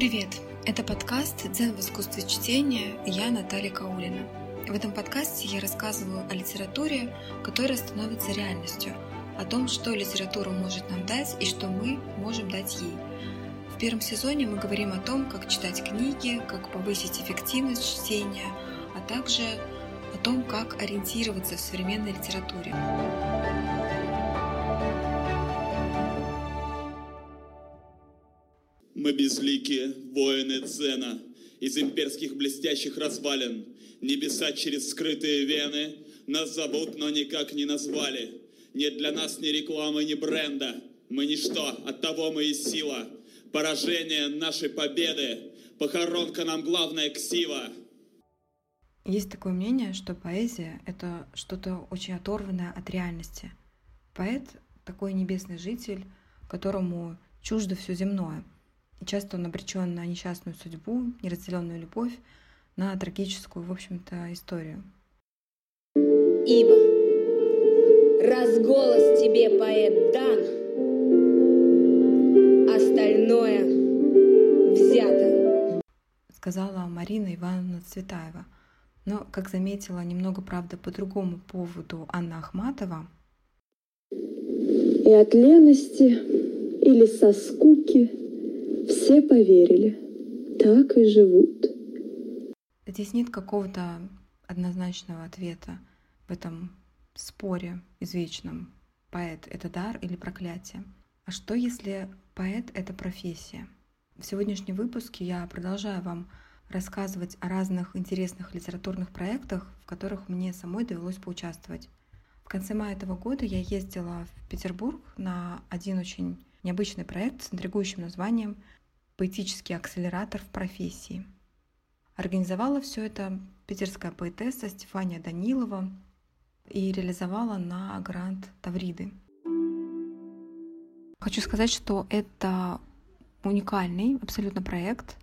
Привет! Это подкаст «Дзен в искусстве чтения» я Наталья Каулина. В этом подкасте я рассказываю о литературе, которая становится реальностью, о том, что литература может нам дать и что мы можем дать ей. В первом сезоне мы говорим о том, как читать книги, как повысить эффективность чтения, а также о том, как ориентироваться в современной литературе. Безликие воины Дзена из имперских блестящих развалин. Небеса через скрытые вены нас зовут, но никак не назвали. Нет для нас ни рекламы, ни бренда. Мы ничто, от того мы и сила. Поражение нашей победы, похоронка нам главная ксива. Есть такое мнение, что поэзия — это что-то очень оторванное от реальности. Поэт — такой небесный житель, которому чуждо все земное — и часто он обречен на несчастную судьбу, неразделенную любовь, на трагическую, в общем-то, историю. Ибо раз голос тебе, поэт, дан, остальное взято. Сказала Марина Ивановна Цветаева. Но, как заметила немного, правда, по другому поводу Анна Ахматова. И от лености или со скуки все поверили, так и живут. Здесь нет какого-то однозначного ответа в этом споре извечном. Поэт — это дар или проклятие? А что, если поэт — это профессия? В сегодняшнем выпуске я продолжаю вам рассказывать о разных интересных литературных проектах, в которых мне самой довелось поучаствовать. В конце мая этого года я ездила в Петербург на один очень необычный проект с интригующим названием «Поэтический акселератор в профессии». Организовала все это питерская поэтесса Стефания Данилова и реализовала на грант Тавриды. Хочу сказать, что это уникальный абсолютно проект,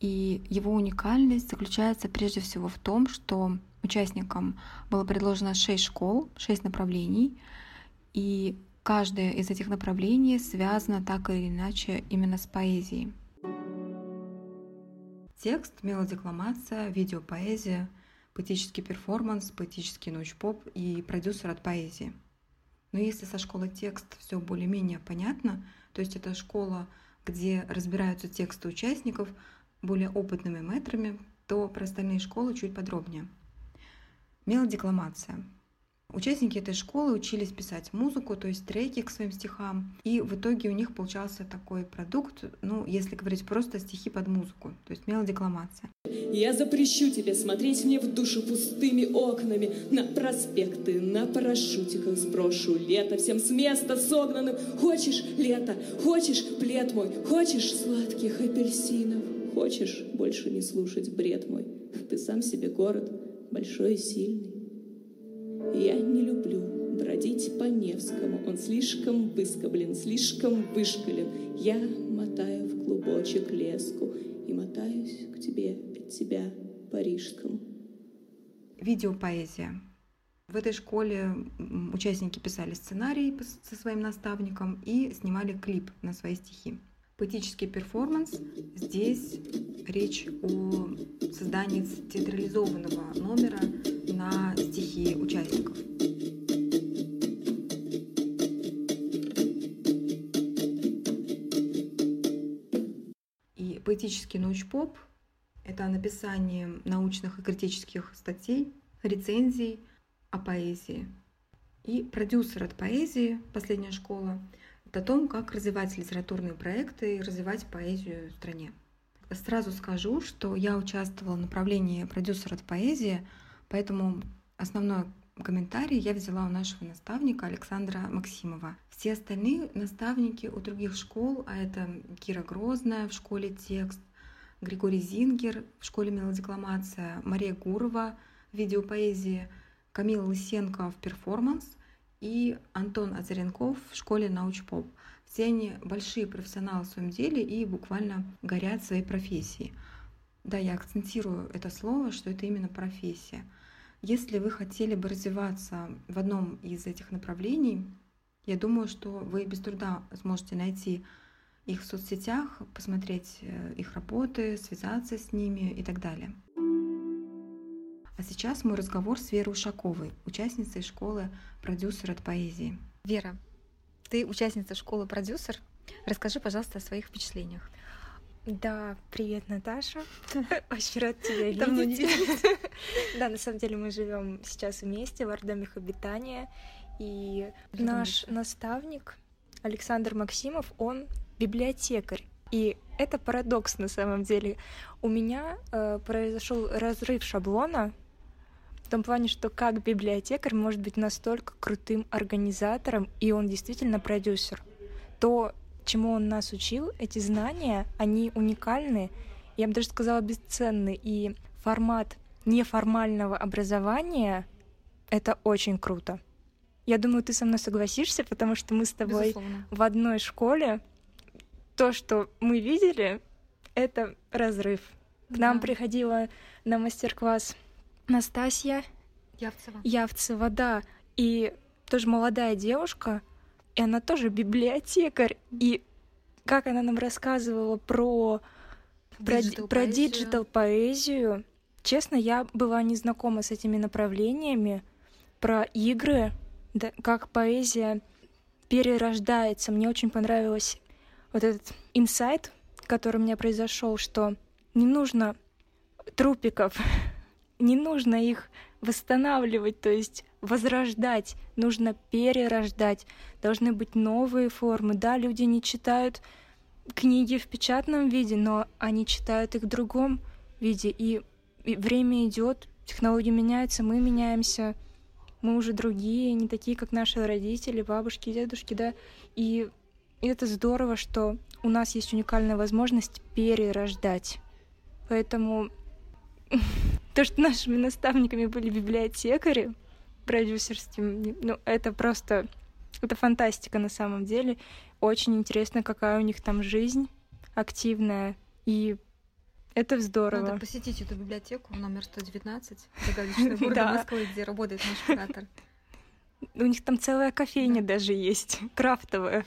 и его уникальность заключается прежде всего в том, что участникам было предложено шесть школ, шесть направлений, и Каждое из этих направлений связано так или иначе именно с поэзией. Текст, мелодикламация, видеопоэзия, поэтический перформанс, поэтический научпоп и продюсер от поэзии. Но если со школы текст все более-менее понятно, то есть это школа, где разбираются тексты участников более опытными метрами, то про остальные школы чуть подробнее. Мелодикламация Участники этой школы учились писать музыку, то есть треки к своим стихам, и в итоге у них получался такой продукт, ну, если говорить просто стихи под музыку, то есть мелодикламация. Я запрещу тебе смотреть мне в душу пустыми окнами, на проспекты, на парашютиках сброшу лето всем с места согнанным. Хочешь лето, хочешь плед мой, хочешь сладких апельсинов, хочешь больше не слушать бред мой. Ты сам себе город большой и сильный. Я не люблю бродить по Невскому. Он слишком выскоблен, слишком вышкален. Я мотаю в клубочек леску и мотаюсь к тебе от тебя парижскому. Видеопоэзия. В этой школе участники писали сценарий со своим наставником и снимали клип на свои стихи. Поэтический перформанс. Здесь речь о создании театрализованного номера на стихи участников. И поэтический научпоп — это написание научных и критических статей, рецензий о поэзии. И продюсер от поэзии, последняя школа, о том, как развивать литературные проекты и развивать поэзию в стране. Сразу скажу, что я участвовала в направлении продюсера от поэзии, поэтому основной комментарий я взяла у нашего наставника Александра Максимова. Все остальные наставники у других школ, а это Кира Грозная в школе текст, Григорий Зингер в школе мелодикламация, Мария Гурова в видеопоэзии, Камила Лысенко в перформанс — и Антон Озаренков в школе научпоп. Все они большие профессионалы в своем деле и буквально горят своей профессией. Да, я акцентирую это слово, что это именно профессия. Если вы хотели бы развиваться в одном из этих направлений, я думаю, что вы без труда сможете найти их в соцсетях, посмотреть э, их работы, связаться с ними и так далее. А сейчас мой разговор с Верой Ушаковой, участницей школы «Продюсер от поэзии». Вера, ты участница школы «Продюсер». Расскажи, пожалуйста, о своих впечатлениях. Да, привет, Наташа. Очень рад тебя видеть. Да, на самом деле мы живем сейчас вместе в Ардамих обитания. И наш это. наставник Александр Максимов, он библиотекарь. И это парадокс на самом деле. У меня э, произошел разрыв шаблона в том плане, что как библиотекарь может быть настолько крутым организатором, и он действительно продюсер. То, чему он нас учил, эти знания, они уникальны, я бы даже сказала, бесценны. И формат неформального образования — это очень круто. Я думаю, ты со мной согласишься, потому что мы с тобой Безусловно. в одной школе. То, что мы видели, это разрыв. К нам Да. приходила на мастер-класс Настасья Явцева. Явцева, да, и тоже молодая девушка, и она тоже библиотекарь. И как она нам рассказывала про Digital про поэзию. digital поэзию, честно, я была не знакома с этими направлениями, про игры, да, как поэзия перерождается. Мне очень понравилось вот этот инсайт, который у меня произошел, что не нужно трупиков, не нужно их восстанавливать, то есть возрождать, нужно перерождать. Должны быть новые формы. Да, люди не читают книги в печатном виде, но они читают их в другом виде. И, и время идет, технологии меняются, мы меняемся, мы уже другие, не такие, как наши родители, бабушки, дедушки, да. И это здорово, что у нас есть уникальная возможность перерождать. Поэтому то, что нашими наставниками были библиотекари продюсерским, ну, это просто... Это фантастика на самом деле. Очень интересно, какая у них там жизнь активная. И это здорово. Надо посетить эту библиотеку номер 119 загадочного города Да. Москвы, где работает наш куратор. У них там целая кофейня даже есть, крафтовая.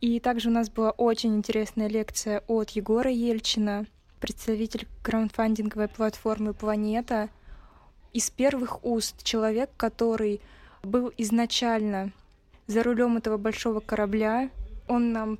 И также у нас была очень интересная лекция от Егора Ельчина, представитель краундфандинговой платформы «Планета». Из первых уст человек, который был изначально за рулем этого большого корабля, он нам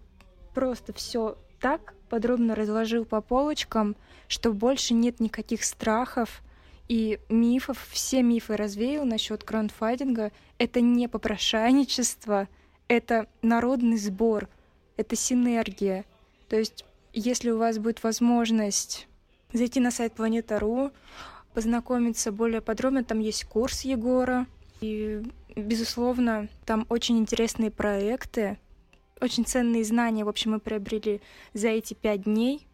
просто все так подробно разложил по полочкам, что больше нет никаких страхов и мифов. Все мифы развеял насчет краундфандинга. Это не попрошайничество, это народный сбор, это синергия. То есть, если у вас будет возможность зайти на сайт Планета.ру, познакомиться более подробно, там есть курс Егора, и, безусловно, там очень интересные проекты, очень ценные знания, в общем, мы приобрели за эти пять дней.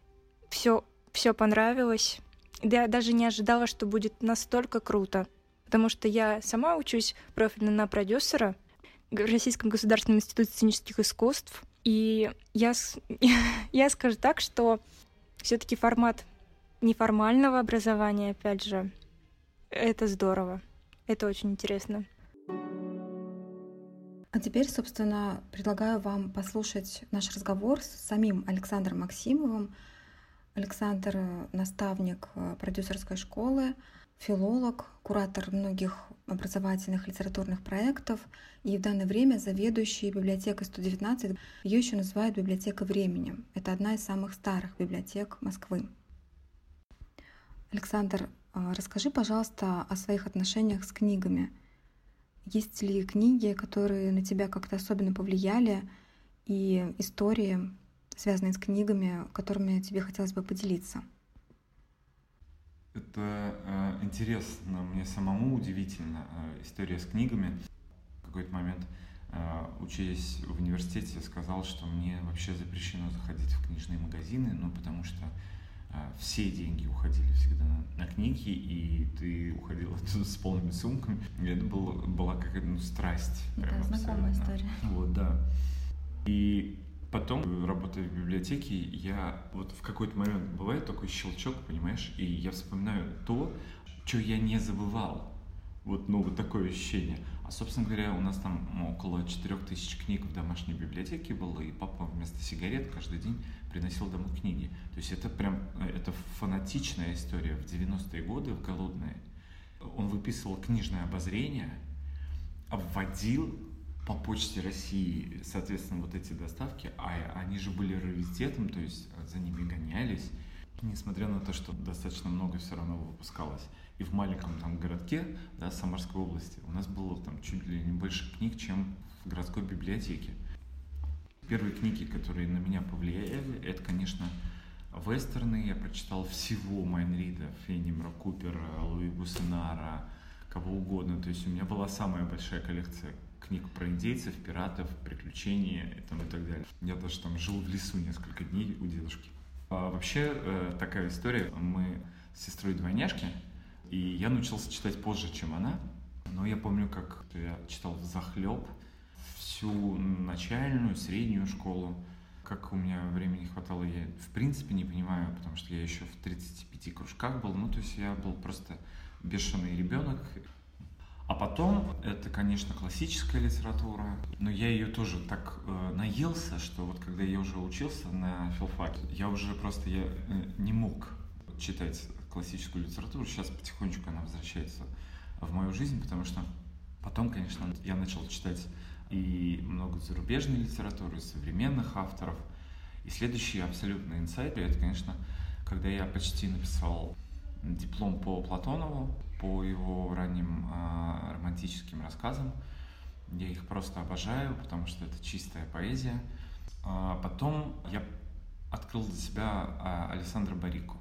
Все, все понравилось. Я даже не ожидала, что будет настолько круто, потому что я сама учусь профильно на продюсера в Российском государственном институте сценических искусств, и я, я скажу так, что все-таки формат неформального образования, опять же, это здорово, это очень интересно. А теперь, собственно, предлагаю вам послушать наш разговор с самим Александром Максимовым. Александр наставник э, продюсерской школы, филолог, куратор многих образовательных литературных проектов и в данное время заведующий библиотекой 119. Ее еще называют библиотека времени. Это одна из самых старых библиотек Москвы. Александр, э, расскажи, пожалуйста, о своих отношениях с книгами. Есть ли книги, которые на тебя как-то особенно повлияли, и истории, связанные с книгами, которыми тебе хотелось бы поделиться? Это э, интересно, мне самому удивительно. Э, история с книгами. В какой-то момент, э, учась в университете, сказал, что мне вообще запрещено заходить в книжные магазины, ну, потому что все деньги уходили всегда на, на книги, и ты уходил оттуда с полными сумками. И это было, была какая-то ну, страсть. Да, знакомая абсолютно. история. Вот, да. И потом, работая в библиотеке, я вот в какой-то момент бывает такой щелчок, понимаешь, и я вспоминаю то, что я не забывал. Вот, ну, вот такое ощущение. А, собственно говоря, у нас там около 4000 книг в домашней библиотеке было, и папа вместо сигарет каждый день приносил домой книги. То есть это прям, это фанатичная история. В 90-е годы, в голодные, он выписывал книжное обозрение, обводил по почте России, соответственно, вот эти доставки, а они же были раритетом, то есть за ними гонялись. Несмотря на то, что достаточно много все равно выпускалось. И в маленьком там городке, да, Самарской области, у нас было там чуть ли не больше книг, чем в городской библиотеке. Первые книги, которые на меня повлияли, это, конечно, вестерны. Я прочитал всего Майнрида, Фенимера Купера, Луи Гусенара, кого угодно. То есть у меня была самая большая коллекция книг про индейцев, пиратов, приключения и, там, и так далее. Я даже там жил в лесу несколько дней у дедушки. А вообще э, такая история. Мы с сестрой двойняшки, и я научился читать позже, чем она. Но я помню, как я читал в захлеб всю начальную, среднюю школу. Как у меня времени хватало, я в принципе не понимаю, потому что я еще в 35 кружках был. Ну, то есть я был просто бешеный ребенок. А потом, это, конечно, классическая литература, но я ее тоже так э, наелся, что вот когда я уже учился на филфаке, я уже просто я, э, не мог читать классическую литературу. Сейчас потихонечку она возвращается в мою жизнь, потому что потом, конечно, я начал читать и много зарубежной литературы, современных авторов. И следующий абсолютный инсайт, это, конечно, когда я почти написал диплом по Платонову, по его ранним э, романтическим рассказам. Я их просто обожаю, потому что это чистая поэзия. А потом я открыл для себя э, Александра Барику.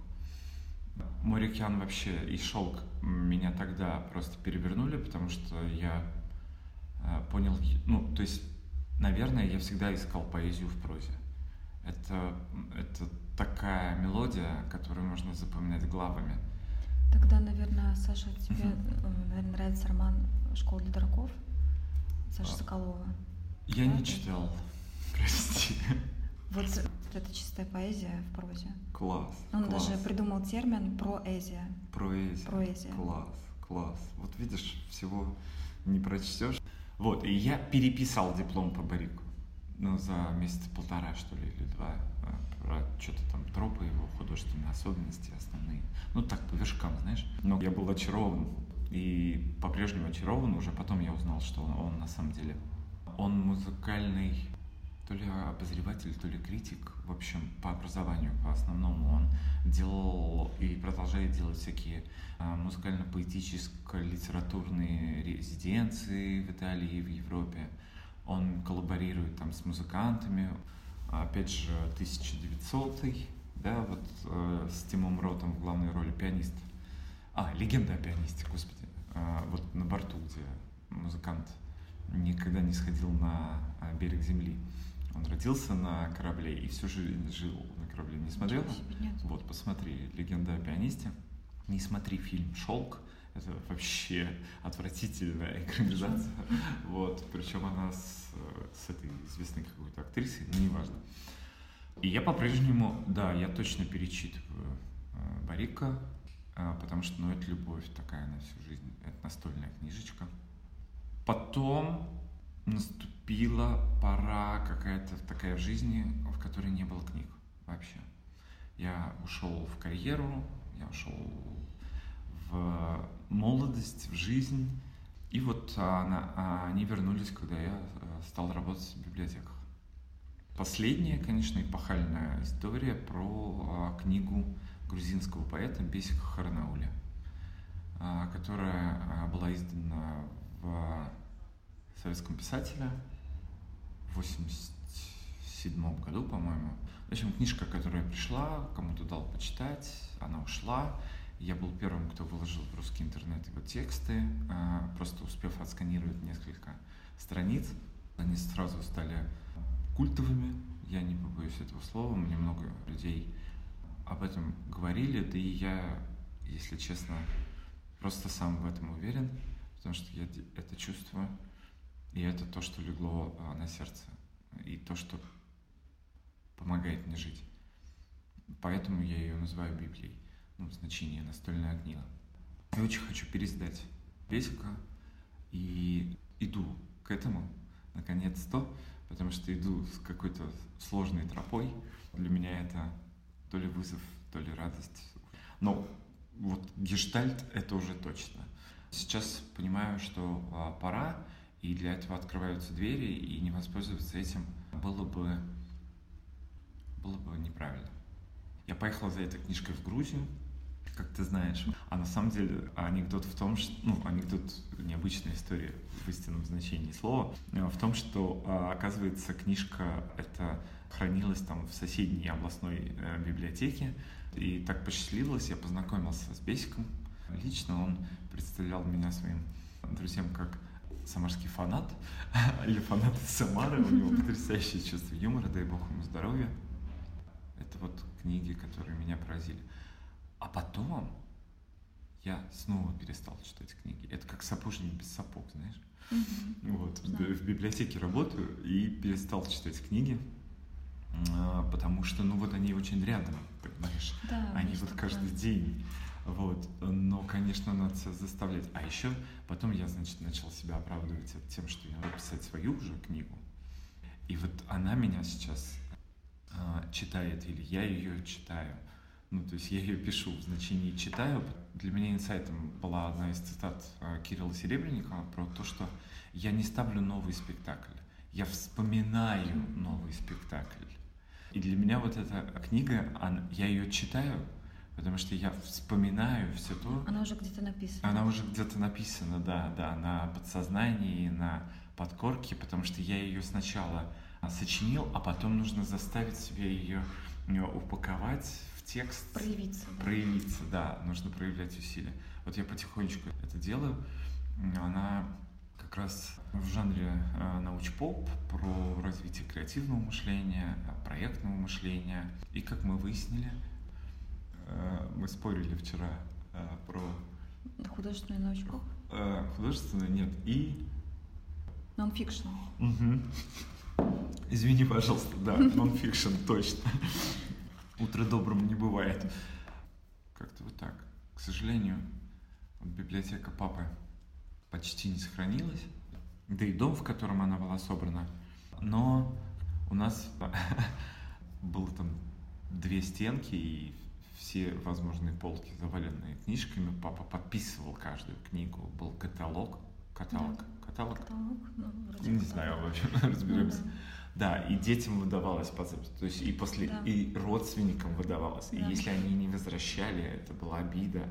Море океан вообще и шелк меня тогда просто перевернули, потому что я э, понял, ну, то есть, наверное, я всегда искал поэзию в прозе. Это, это такая мелодия, которую можно запоминать главами. Тогда, наверное, Саша, тебе, uh наверное, нравится роман «Школа для дураков» Саша а, Соколова. Я да? не читал, прости. Вот это чистая поэзия в прозе. Класс. Он класс. даже придумал термин проэзия. Проэзия. Проэзия. Класс, класс. Вот видишь, всего не прочтешь. Вот, и я переписал диплом по Барику. Ну, за месяца полтора, что ли, или два. А, про что-то там тропы его, художественные особенности основные. Ну, так, по вершкам, знаешь. Но я был очарован. И по-прежнему очарован. Уже потом я узнал, что он, он на самом деле... Он музыкальный то ли обозреватель, то ли критик, в общем, по образованию, по основному он делал и продолжает делать всякие а, музыкально-поэтическо-литературные резиденции в Италии и в Европе. Он коллаборирует там с музыкантами, опять же, 1900 да, вот э, с Тимом Ротом в главной роли пианист. А, легенда о пианисте, господи. Э, вот на борту, где музыкант никогда не сходил на а, берег земли. Он родился на корабле и всю жизнь жил на корабле. Не смотрел? Нет. Вот, посмотри, легенда о пианисте. Не смотри фильм «Шелк», это вообще отвратительная экранизация. Вот. Причем она с, с этой известной какой-то актрисой, ну, неважно. И я по-прежнему, да, я точно перечитываю э, Барика, э, потому что, ну, это любовь такая на всю жизнь. Это настольная книжечка. Потом наступила пора какая-то такая в жизни, в которой не было книг вообще. Я ушел в карьеру, я ушел в молодость, в жизнь. И вот она, а они вернулись, когда я э, стал работать в библиотеках. Последняя, конечно, эпохальная история про а, книгу грузинского поэта Бесика Харнауля, а, которая а, была издана в советском писателе в 87 году, по-моему. В общем, книжка, которая пришла, кому-то дал почитать, она ушла. Я был первым, кто выложил в русский интернет его тексты, просто успев отсканировать несколько страниц. Они сразу стали культовыми, я не побоюсь этого слова, мне много людей об этом говорили, да и я, если честно, просто сам в этом уверен, потому что я это чувствую, и это то, что легло а, на сердце, и то, что помогает мне жить. Поэтому я ее называю Библией, ну, значение настольная книга. Я очень хочу пересдать Бесика и иду к этому, наконец-то, потому что иду с какой-то сложной тропой. Для меня это то ли вызов, то ли радость. Но вот гештальт — это уже точно. Сейчас понимаю, что а, пора, и для этого открываются двери, и не воспользоваться этим было бы, было бы неправильно. Я поехал за этой книжкой в Грузию, как ты знаешь. А на самом деле анекдот в том, что... Ну, анекдот — необычная история в истинном значении слова. Э, в том, что, а, оказывается, книжка эта хранилась там в соседней областной э, библиотеке. И так посчастливилось, я познакомился с Бесиком. Лично он представлял меня своим друзьям как самарский фанат или фанат из Самары. У него потрясающее чувство юмора, дай бог ему здоровья. Это вот книги, которые меня поразили. А потом я снова перестал читать книги. Это как сапожник без сапог, знаешь. Mm-hmm. Вот, да. в библиотеке работаю и перестал читать книги, а, потому что, ну вот они очень рядом, понимаешь? Да, они вот каждый да. день. Вот, но, конечно, надо себя заставлять. А еще потом я, значит, начал себя оправдывать тем, что я надо писать свою уже книгу. И вот она меня сейчас э, читает, или я ее читаю. Ну, то есть я ее пишу в значении «читаю». Для меня инсайтом была одна из цитат э, Кирилла Серебренникова про то, что я не ставлю новый спектакль, я вспоминаю новый спектакль. И для меня вот эта книга, я ее читаю, потому что я вспоминаю все то. Она уже где-то написана. Она уже где-то написана, да, да, на подсознании, на подкорке, потому что я ее сначала сочинил, а потом нужно заставить себе ее упаковать текст. Проявиться. Да. Проявиться, да. Нужно проявлять усилия. Вот я потихонечку это делаю. Она как раз в жанре э, науч-поп про развитие креативного мышления, проектного мышления. И как мы выяснили, э, мы спорили вчера э, про... Художественный научпоп? Э, художественный нет. И... Нонфикшн. Угу. Извини, пожалуйста, да, нонфикшн, точно. Утро добрым не бывает. Как-то вот так. К сожалению, библиотека папы почти не сохранилась. Да и дом, в котором она была собрана. Но у нас было там две стенки и все возможные полки заваленные книжками. Папа подписывал каждую книгу. Был каталог. Каталог. Да. Каталог? Каталог? Ну, не каталог. знаю, вообще разберемся. Ну, да. Да, и детям выдавалось по записи, то есть и после, да. и родственникам выдавалось. Да. И если они не возвращали, это была обида.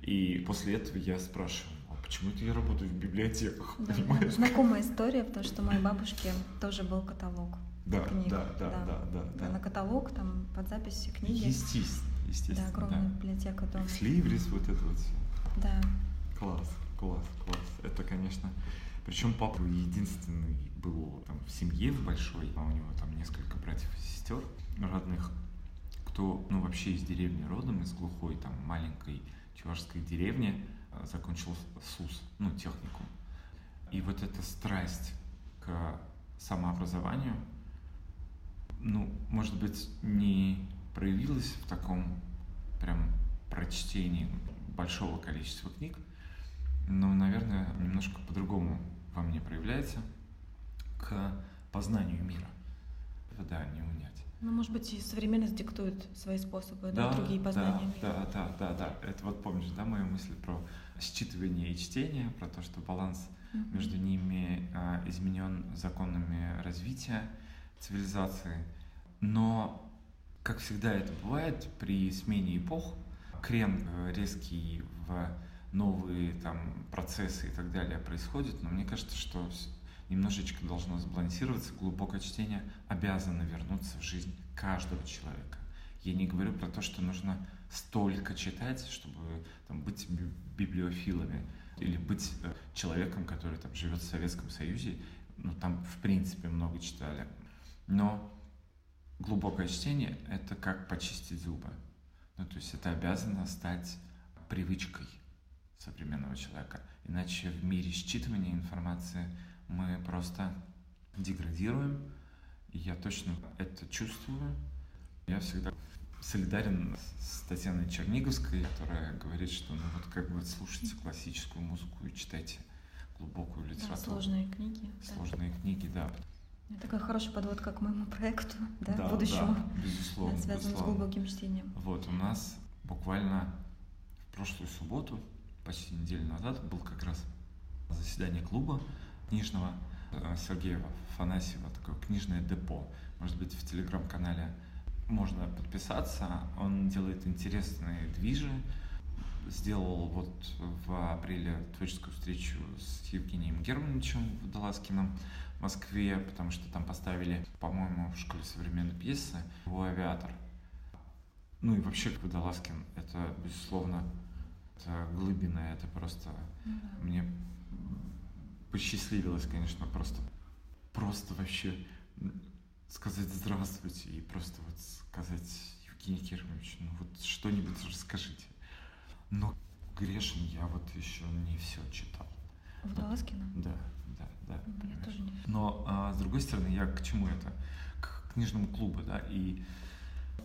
И после этого я спрашиваю, а почему это я работаю в библиотеках, да, понимаешь? Знакомая история, потому что у моей бабушки тоже был каталог да, книг. Да, да, да, да, да, да. На каталог, там, под записи книги. Естественно, естественно. Да, огромная да. библиотека дома. Сливрис, вот это вот все. Да. Класс, класс, класс. Это, конечно... Причем папа единственный был там в семье в большой, а у него там несколько братьев и сестер родных, кто, ну, вообще из деревни родом, из глухой, там, маленькой чувашской деревни, а, закончил СУС, ну, техникум. И вот эта страсть к самообразованию, ну, может быть, не проявилась в таком прям прочтении большого количества книг, но, наверное, немножко по-другому во мне проявляется – к познанию мира. Это да, не унять. Ну, может быть, и современность диктует свои способы, да, да другие познания да, мира. Да, да, да, да. Это вот помнишь, да, мою мысль про считывание и чтение, про то, что баланс mm-hmm. между ними а, изменен законами развития цивилизации. Но, как всегда это бывает, при смене эпох, крен э, резкий в новые там процессы и так далее происходит, но мне кажется, что немножечко должно сбалансироваться. Глубокое чтение обязано вернуться в жизнь каждого человека. Я не говорю про то, что нужно столько читать, чтобы там, быть библиофилами или быть э, человеком, который там живет в Советском Союзе. Ну, там, в принципе, много читали. Но глубокое чтение — это как почистить зубы. Ну, то есть это обязано стать привычкой современного человека. Иначе в мире считывания информации мы просто деградируем. И я точно это чувствую. Я всегда солидарен с Татьяной Черниговской, которая говорит, что ну вот как бы слушайте классическую музыку и читайте глубокую Да, литературу. сложные книги. да. Сложные книги, да. Это Такая хорошая подводка к моему проекту, да, Да, будущему, да, безусловно, да, связанному безусловно. с глубоким чтением. Вот, у нас буквально в прошлую субботу, почти неделю назад, был как раз заседание клуба книжного э, Сергея Фанасьева, такое книжное депо. Может быть, в телеграм-канале можно подписаться. Он делает интересные движи. Сделал вот в апреле творческую встречу с Евгением Германовичем Водолазкиным в Москве, потому что там поставили, по-моему, в школе современной пьесы его авиатор. Ну и вообще Водолазкин, это, безусловно, это глыбина, это просто мне посчастливилось, конечно, просто, просто вообще сказать здравствуйте и просто вот сказать Евгений Германович, ну вот что-нибудь расскажите. Но грешен я вот еще не все читал. Водолазкина? Да, да, да. Я тоже не Но а, с другой стороны, я к чему это? К книжному клубу, да, и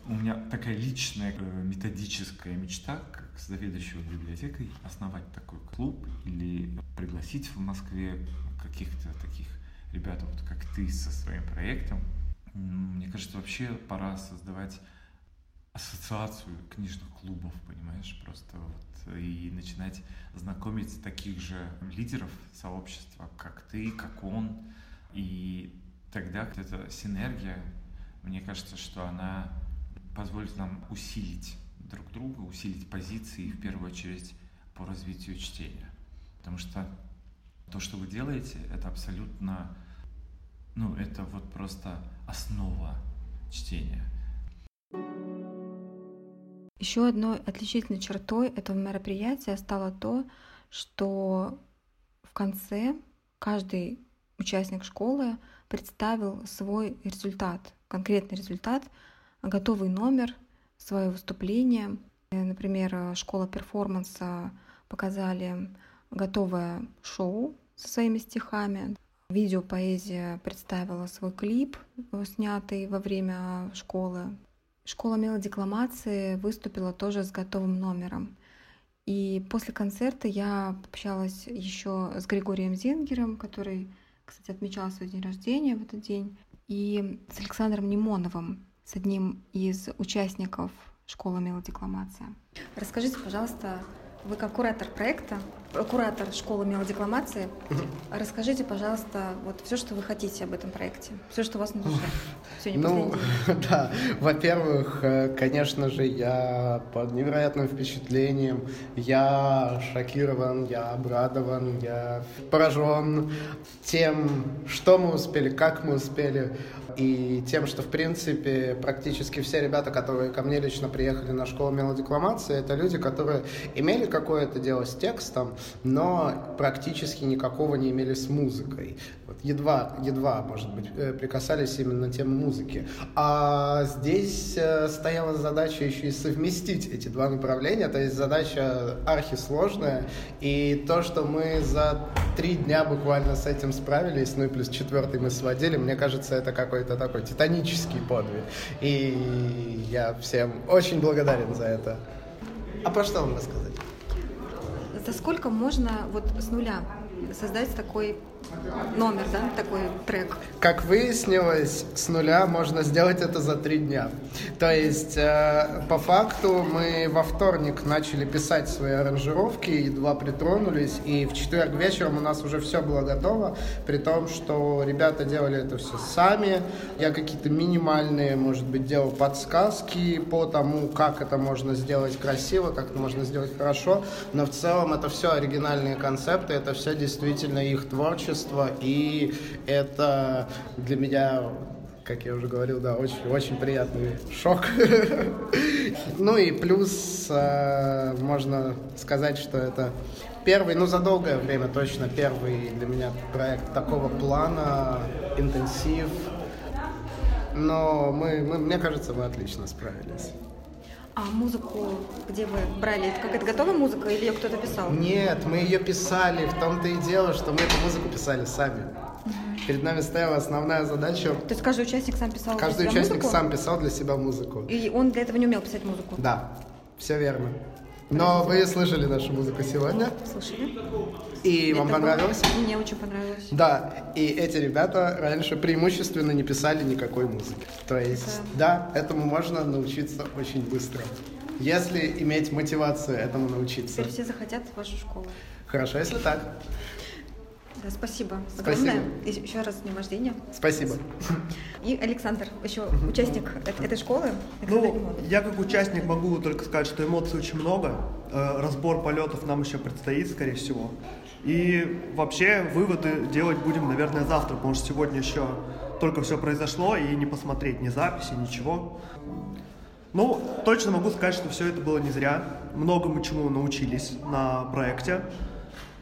у меня такая личная э, методическая мечта, как заведующего библиотекой, основать такой клуб или пригласить в Москве каких-то таких ребят, вот как ты со своим проектом. Мне кажется, вообще пора создавать ассоциацию книжных клубов, понимаешь, просто вот и начинать знакомить таких же лидеров сообщества, как ты, как он, и тогда вот эта синергия, мне кажется, что она позволит нам усилить друг друга, усилить позиции, в первую очередь, по развитию чтения. Потому что то, что вы делаете, это абсолютно, ну, это вот просто основа чтения. Еще одной отличительной чертой этого мероприятия стало то, что в конце каждый участник школы представил свой результат, конкретный результат, готовый номер, свое выступление. Э, Например, э, школа перформанса показали готовое шоу со своими стихами. Видеопоэзия представила свой клип, э, снятый во время школы. Школа мелодикламации выступила тоже с готовым номером. И после концерта я общалась еще с Григорием Зингером, который, кстати, отмечал свой день рождения в этот день, и с Александром Немоновым, с одним из участников школы мелодикламация. Расскажите, пожалуйста, вы как куратор проекта, куратор школы мелодикламации, расскажите, пожалуйста, вот все, что вы хотите об этом проекте, все, что у вас на душе. Сегодня Ну, да, во-первых, э, конечно же, я под невероятным впечатлением, я шокирован, я обрадован, я поражен тем, что мы успели, как мы успели, и тем, что, в принципе, практически все ребята, которые ко мне лично приехали на школу мелодикламации, это люди, которые имели какое-то дело с текстом, но практически никакого не имели с музыкой. Вот едва, едва, может быть, э, прикасались именно на тему музыки. А здесь э, стояла задача еще и совместить эти два направления, то есть задача архисложная, и то, что мы за три дня буквально с этим справились, ну и плюс четвертый мы сводили, мне кажется, это какой-то такой титанический подвиг. И я всем очень благодарен за это. А про что вам рассказать? За сколько можно вот с нуля создать такой номер, да, такой трек? Как выяснилось, с нуля можно сделать это за три дня. То есть, э, по факту, мы во вторник начали писать свои аранжировки, едва притронулись, и в четверг вечером у нас уже все было готово, при том, что ребята делали это все сами. Я какие-то минимальные, может быть, делал подсказки по тому, как это можно сделать красиво, как это можно сделать хорошо, но в целом это все оригинальные концепты, это все действительно их творчество, и это для меня как я уже говорил, да, очень-очень приятный шок. Ну и плюс э, можно сказать, что это первый, ну за долгое время точно первый для меня проект такого плана, интенсив. Но мы, мы мне кажется, мы отлично справились. А музыку, где вы брали, это какая-то готовая музыка или ее кто-то писал? Нет, мы ее писали, в том-то и дело, что мы эту музыку писали сами. Перед нами стояла основная задача. То есть каждый участник сам писал Каждый участник музыку? сам писал для себя музыку. И он для этого не умел писать музыку? Да, все верно. Но вы слышали нашу музыку сегодня? Слушали? И вам Это было- понравилось? Мне очень понравилось. Да, и эти ребята раньше преимущественно не писали никакой музыки. То есть, да, этому можно научиться очень быстро. Если иметь мотивацию этому научиться. Теперь все захотят в вашу школу. Хорошо, если так. Да, спасибо. Спасибо. Огромное. И Еще раз с днем рождения. Спасибо. И Александр, еще участник этой школы. Александр Ну, я как участник могу только сказать, что эмоций очень много. Э, Разбор полетов нам еще предстоит, скорее всего. И вообще выводы делать будем, наверное, завтра, потому что сегодня еще только все произошло, и не посмотреть ни записи, ничего. Ну, точно могу сказать, что все это было не зря. Многому чему научились на проекте.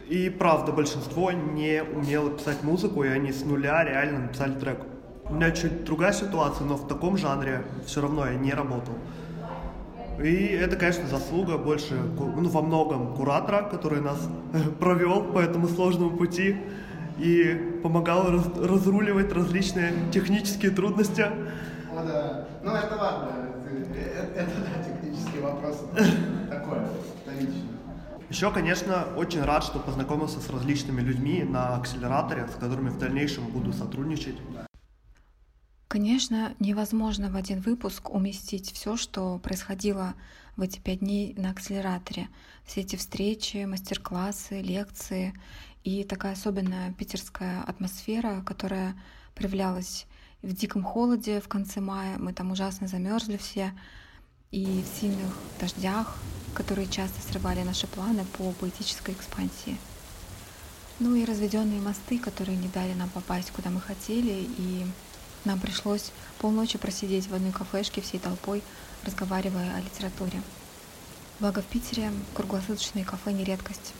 И правда, большинство не умело писать музыку, и они с нуля реально написали трек. У меня чуть другая ситуация, но в таком жанре все равно я не работал. И это, конечно, заслуга больше, ну, во многом куратора, который нас провел по этому сложному пути и помогал раз- разруливать различные технические трудности. Ну да. Ну это ладно. Это, это, да, технический вопрос. Такое, вторичное. Еще, конечно, очень рад, что познакомился с различными людьми на акселераторе, с которыми в дальнейшем буду сотрудничать. Конечно, невозможно в один выпуск уместить все, что происходило в эти пять дней на акселераторе. Все эти встречи, мастер-классы, лекции и такая особенная питерская атмосфера, которая проявлялась в диком холоде в конце мая. Мы там ужасно замерзли все. И в сильных дождях, которые часто срывали наши планы по поэтической экспансии. Ну и разведенные мосты, которые не дали нам попасть, куда мы хотели, и нам пришлось полночи просидеть в одной кафешке всей толпой, разговаривая о литературе. Благо в Питере круглосуточные кафе не редкость.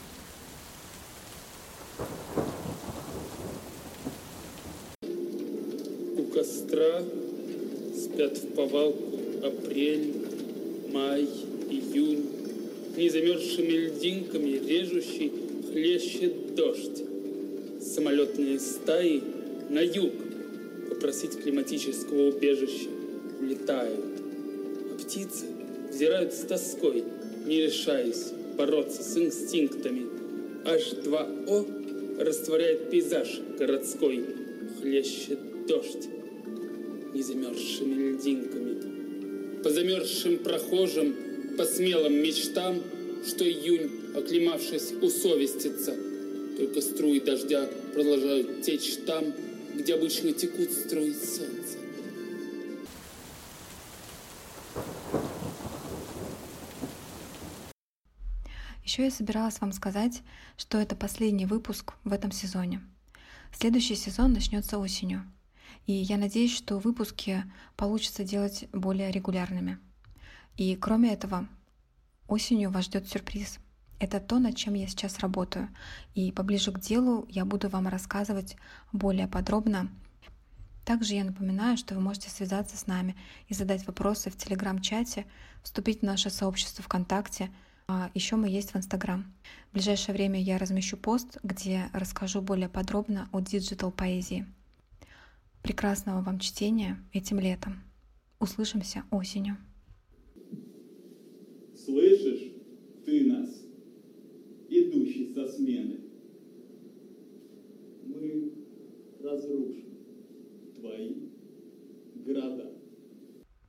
У костра спят в повалку апрель, май, июнь. Незамерзшими льдинками режущий хлещет дождь. Самолетные стаи на юг попросить климатического убежища улетают. А птицы взирают с тоской, не решаясь бороться с инстинктами. H2O растворяет пейзаж городской, хлещет дождь незамерзшими льдинками. По замерзшим прохожим, по смелым мечтам, что июнь, оклемавшись, усовестится. Только струи дождя продолжают течь там, где обычно текут струи солнца. Еще я собиралась вам сказать, что это последний выпуск в этом сезоне. Следующий сезон начнется осенью. И я надеюсь, что выпуски получится делать более регулярными. И кроме этого, осенью вас ждет сюрприз. Это то, над чем я сейчас работаю. И поближе к делу я буду вам рассказывать более подробно. Также я напоминаю, что вы можете связаться с нами и задать вопросы в телеграм-чате, вступить в наше сообщество ВКонтакте. А еще мы есть в Инстаграм. В ближайшее время я размещу пост, где расскажу более подробно о digital поэзии. Прекрасного вам чтения этим летом. Услышимся осенью. Слышишь ты нас, идущий со смены? Мы разрушим твои города.